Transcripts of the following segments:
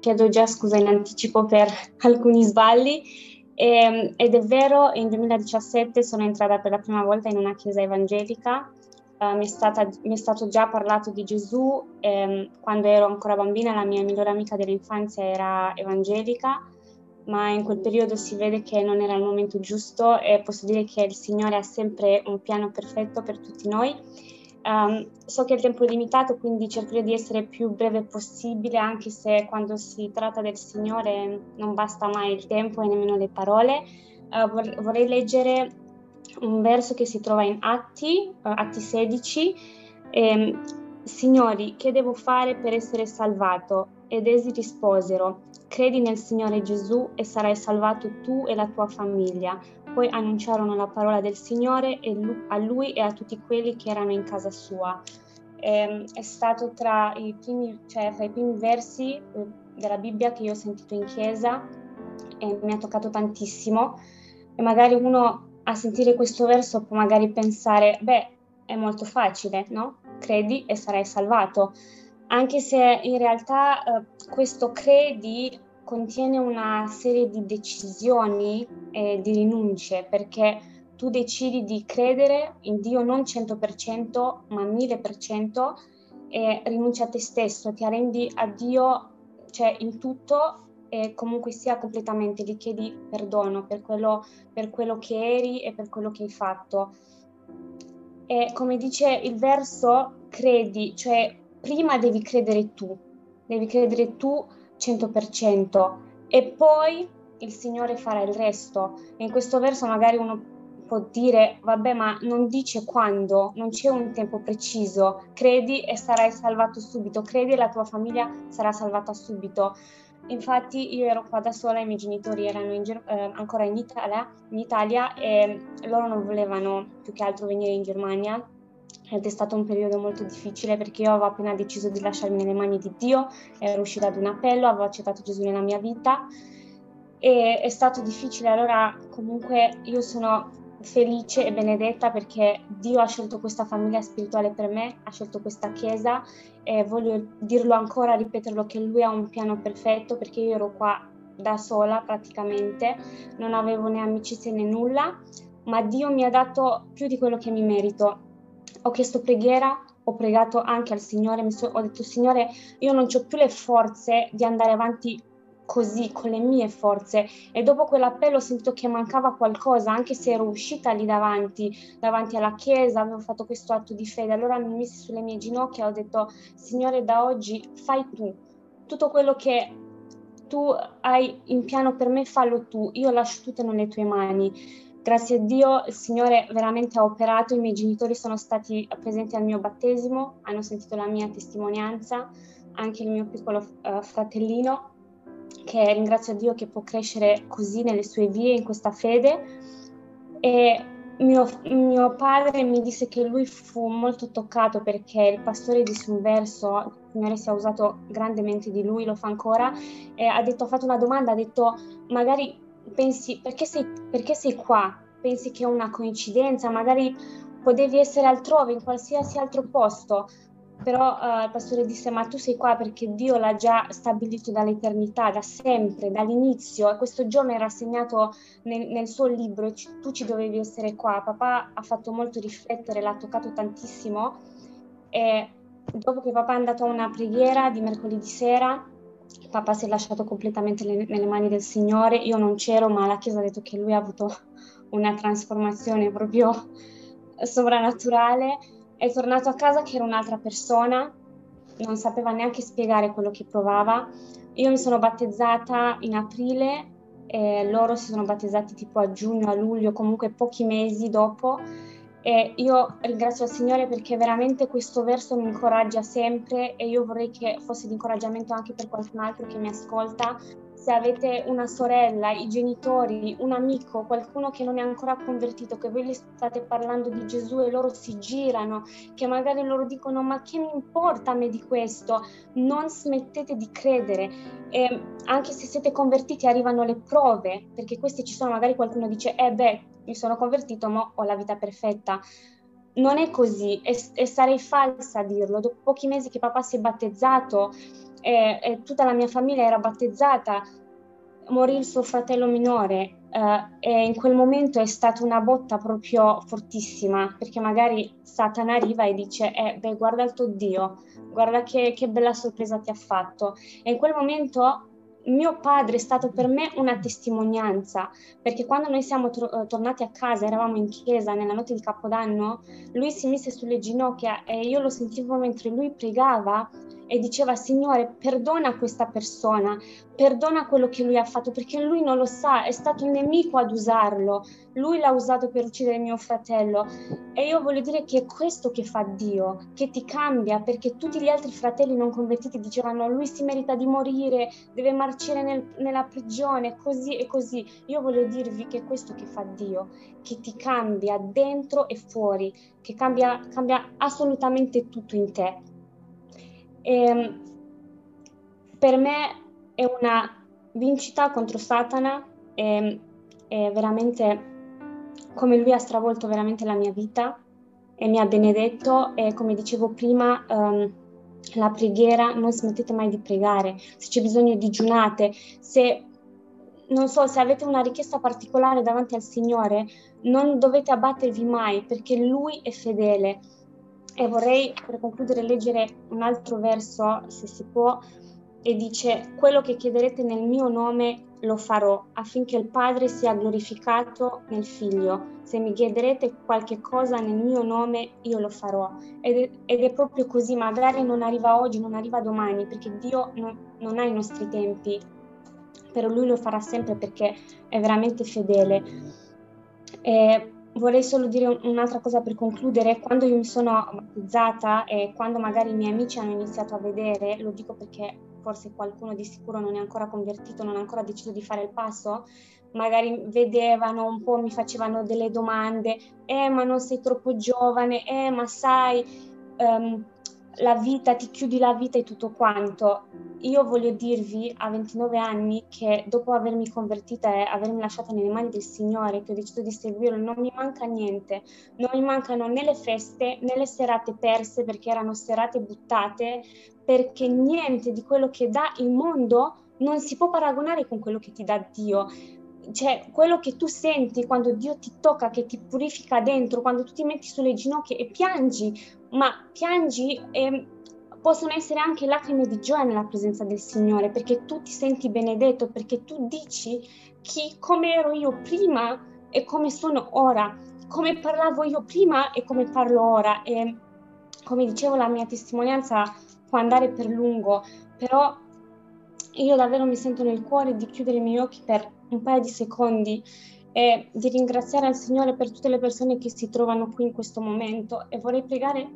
chiedo già scusa in anticipo per alcuni sbagli. E, ehm, ed è vero, in 2017 sono entrata per la prima volta in una chiesa evangelica. Uh, mi, è stata, mi, è stato già parlato di Gesù ehm, quando ero ancora bambina, la mia migliore amica dell'infanzia era evangelica, ma in quel periodo si vede che non era il momento giusto e posso dire che il Signore ha sempre un piano perfetto per tutti noi Um, so che il tempo è limitato, quindi cercherò di essere più breve possibile, anche se quando si tratta del Signore non basta mai il tempo e nemmeno le parole. Uh, vor- vorrei leggere un verso che si trova in Atti, uh, Atti 16. E, Signori, che devo fare per essere salvato? Ed essi risposero, credi nel Signore Gesù e sarai salvato tu e la tua famiglia. Poi annunciarono la parola del Signore a lui e a tutti quelli che erano in casa sua. Ehm, è stato tra i, primi, cioè, tra i primi versi eh, della Bibbia che io ho sentito in chiesa e mi ha toccato tantissimo. E magari uno a sentire questo verso può magari pensare, beh, è molto facile, no? Credi e sarai salvato. Anche se in realtà eh, questo credi contiene una serie di decisioni e di rinunce perché tu decidi di credere in Dio non 100% ma 1000% e rinunci a te stesso, ti arrendi a Dio cioè in tutto e comunque sia completamente gli chiedi perdono per quello, per quello che eri e per quello che hai fatto. E come dice il verso, credi, cioè prima devi credere tu, devi credere tu 100% e poi il Signore farà il resto. E in questo verso magari uno può dire, vabbè, ma non dice quando, non c'è un tempo preciso, credi e sarai salvato subito, credi e la tua famiglia sarà salvata subito. Infatti io ero qua da sola, i miei genitori erano in, eh, ancora in Italia, in Italia e loro non volevano più che altro venire in Germania è stato un periodo molto difficile perché io avevo appena deciso di lasciarmi nelle mani di Dio, ero uscita da un appello, avevo accettato Gesù nella mia vita e è stato difficile, allora comunque io sono felice e benedetta perché Dio ha scelto questa famiglia spirituale per me, ha scelto questa chiesa e voglio dirlo ancora, ripeterlo che Lui ha un piano perfetto perché io ero qua da sola praticamente, non avevo né amicizie né nulla, ma Dio mi ha dato più di quello che mi merito ho chiesto preghiera, ho pregato anche al Signore, so, ho detto Signore, io non ho più le forze di andare avanti così, con le mie forze. E dopo quell'appello ho sentito che mancava qualcosa, anche se ero uscita lì davanti, davanti alla chiesa, avevo fatto questo atto di fede. Allora mi messi sulle mie ginocchia e ho detto, Signore, da oggi fai tu. Tutto quello che tu hai in piano per me, fallo tu. Io lascio tutto nelle tue mani. Grazie a Dio il Signore veramente ha operato, i miei genitori sono stati presenti al mio battesimo, hanno sentito la mia testimonianza, anche il mio piccolo uh, fratellino, che ringrazio Dio che può crescere così nelle sue vie, in questa fede. E mio, mio padre mi disse che lui fu molto toccato perché il pastore disse un verso, il Signore si è usato grandemente di lui, lo fa ancora, ha detto, ha fatto una domanda, ha detto magari pensi perché sei, perché sei qua? Pensi che è una coincidenza? Magari potevi essere altrove, in qualsiasi altro posto. Però uh, il pastore disse: Ma tu sei qua perché Dio l'ha già stabilito dall'eternità, da sempre, dall'inizio. E questo giorno era segnato nel, nel suo libro e c- tu ci dovevi essere qua. Papà ha fatto molto riflettere, l'ha toccato tantissimo. E dopo che papà è andato a una preghiera di mercoledì sera, papà si è lasciato completamente le, nelle mani del Signore, io non c'ero, ma la Chiesa ha detto che lui ha avuto una trasformazione proprio sovrannaturale, è tornato a casa che era un'altra persona, non sapeva neanche spiegare quello che provava. Io mi sono battezzata in aprile e loro si sono battezzati tipo a giugno, a luglio, comunque pochi mesi dopo e io ringrazio il Signore perché veramente questo verso mi incoraggia sempre e io vorrei che fosse di incoraggiamento anche per qualcun altro che mi ascolta. Se avete una sorella, i genitori, un amico, qualcuno che non è ancora convertito, che voi gli state parlando di Gesù e loro si girano, che magari loro dicono ma che mi importa a me di questo, non smettete di credere. E anche se siete convertiti arrivano le prove, perché queste ci sono, magari qualcuno dice eh beh mi sono convertito, ma ho la vita perfetta. Non è così e, e sarei falsa a dirlo. Dopo pochi mesi che papà si è battezzato, e, e tutta la mia famiglia era battezzata, morì il suo fratello minore Uh, e in quel momento è stata una botta proprio fortissima, perché magari Satana arriva e dice, eh, beh, guarda il tuo Dio, guarda che, che bella sorpresa ti ha fatto. E in quel momento mio padre è stato per me una testimonianza, perché quando noi siamo tro- tornati a casa, eravamo in chiesa nella notte di Capodanno, lui si mise sulle ginocchia e io lo sentivo mentre lui pregava e diceva Signore perdona questa persona, perdona quello che lui ha fatto perché lui non lo sa, è stato il nemico ad usarlo, lui l'ha usato per uccidere mio fratello e io voglio dire che è questo che fa Dio, che ti cambia perché tutti gli altri fratelli non convertiti dicevano lui si merita di morire, deve marcire nel, nella prigione, così e così. Io voglio dirvi che è questo che fa Dio, che ti cambia dentro e fuori, che cambia, cambia assolutamente tutto in te. E, ehm, per me è una vincita contro Satana, è, è veramente come lui ha stravolto veramente la mia vita e mi ha benedetto e come dicevo prima um, la preghiera non smettete mai di pregare. Se c'è bisogno digiunate se non so se avete una richiesta particolare davanti al Signore non dovete abbattervi mai perché lui è fedele e vorrei per concludere leggere un altro verso, se si può, e dice, quello che chiederete nel mio nome lo farò affinché il Padre sia glorificato nel Figlio. Se mi chiederete qualche cosa nel mio nome, io lo farò. Ed è, ed è proprio così, magari non arriva oggi, non arriva domani, perché Dio non, non ha i nostri tempi, però Lui lo farà sempre perché è veramente fedele. E vorrei solo dire un'altra cosa per concludere. Quando io mi sono battezzata e quando magari i miei amici hanno iniziato a vedere, lo dico perché forse qualcuno di sicuro non è ancora convertito, non ha ancora deciso di fare il passo, magari vedevano un po', mi facevano delle domande, eh ma non sei troppo giovane, eh ma sai, um, la vita, ti chiudi la vita e tutto quanto. Io voglio dirvi a 29 anni che dopo avermi convertita e avermi lasciata nelle mani del Signore, che ho deciso di seguirlo, non mi manca niente. Non mi mancano né le feste né le serate perse perché erano serate buttate, perché niente di quello che dà il mondo non si può paragonare con quello che ti dà Dio cioè quello che tu senti quando Dio ti tocca, che ti purifica dentro, quando tu ti metti sulle ginocchia e piangi, ma piangi e possono essere anche lacrime di gioia nella presenza del Signore, perché tu ti senti benedetto, perché tu dici chi, come ero io prima e come sono ora, come parlavo io prima e come parlo ora. E come dicevo, la mia testimonianza può andare per lungo, però io davvero mi sento nel cuore di chiudere i miei occhi per un paio di secondi e di ringraziare il Signore per tutte le persone che si trovano qui in questo momento e vorrei pregare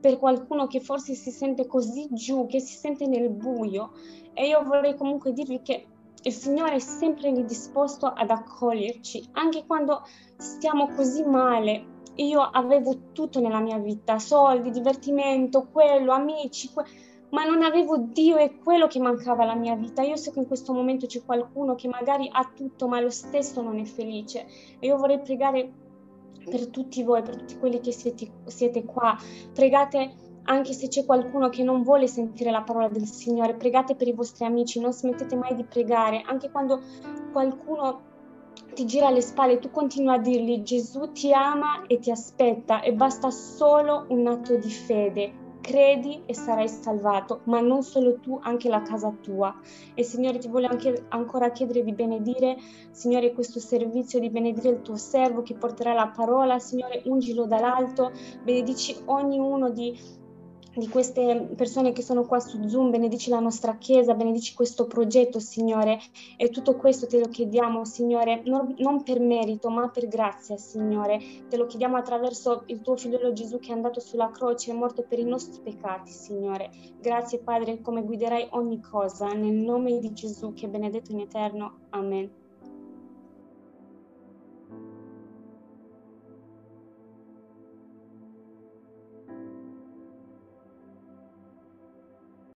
per qualcuno che forse si sente così giù, che si sente nel buio e io vorrei comunque dirvi che il Signore è sempre lì disposto ad accoglierci, anche quando stiamo così male. Io avevo tutto nella mia vita, soldi, divertimento, quello, amici, que- ma non avevo Dio e quello che mancava alla mia vita. Io so che in questo momento c'è qualcuno che magari ha tutto, ma lo stesso non è felice. E io vorrei pregare per tutti voi, per tutti quelli che siete, siete qua. Pregate anche se c'è qualcuno che non vuole sentire la parola del Signore, pregate per i vostri amici, non smettete mai di pregare, anche quando qualcuno ti gira le spalle, tu continui a dirgli Gesù ti ama e ti aspetta e basta solo un atto di fede credi e sarai salvato, ma non solo tu, anche la casa tua. E Signore ti voglio anche ancora chiedere di benedire, Signore, questo servizio, di benedire il tuo servo che porterà la parola, Signore, ungilo dall'alto, benedici ognuno di di queste persone che sono qua su Zoom, benedici la nostra Chiesa, benedici questo progetto, Signore, e tutto questo te lo chiediamo, Signore, non, non, per merito, ma per grazia, Signore. Te lo chiediamo attraverso il tuo figliolo Gesù che è andato sulla croce è morto per i nostri peccati, Signore. Grazie, Padre, come guiderai ogni cosa, nel nome di Gesù che è benedetto in eterno. Amen.